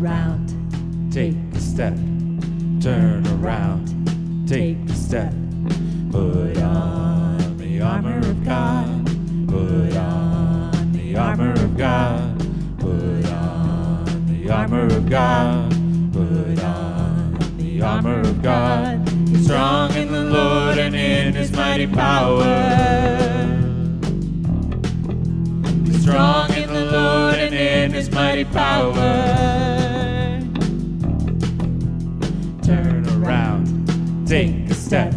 around, take a step. Turn around, take a step. Put on the armor of God. Put on the armor of God. Put on the armor of God. Put on the armor of God. Strong in the Lord and in his mighty power. Strong in the Lord and in his mighty power. step,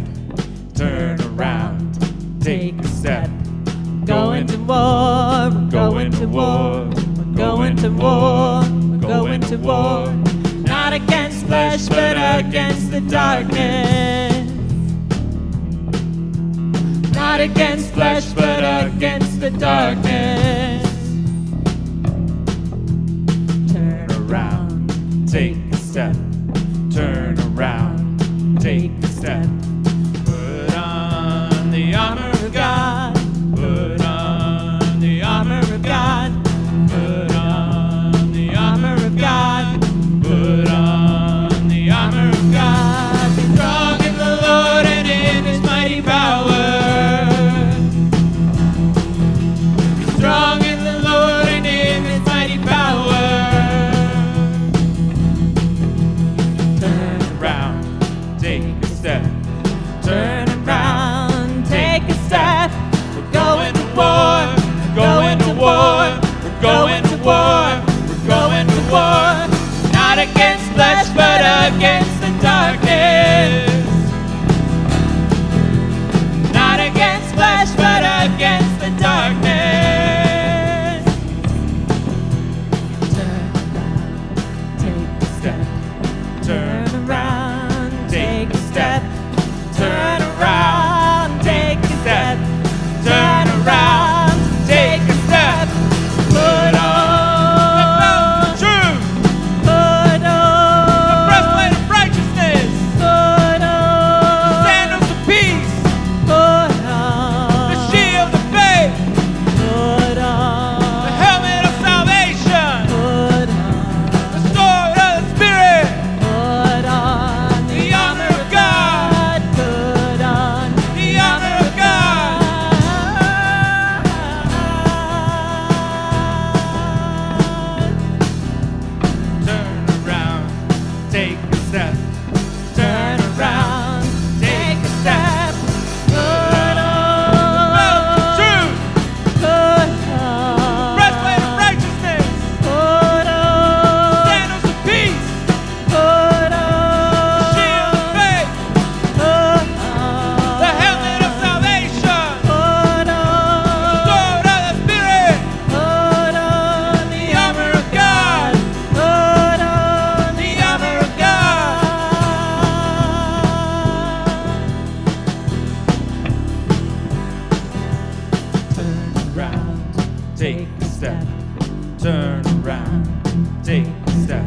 turn around, take a step. Going to war, going to war, going to war, going to war. Not against flesh, but against the darkness. Not against flesh, but against the darkness. going to war. We're going to war. Not against flesh, but against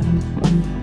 friend.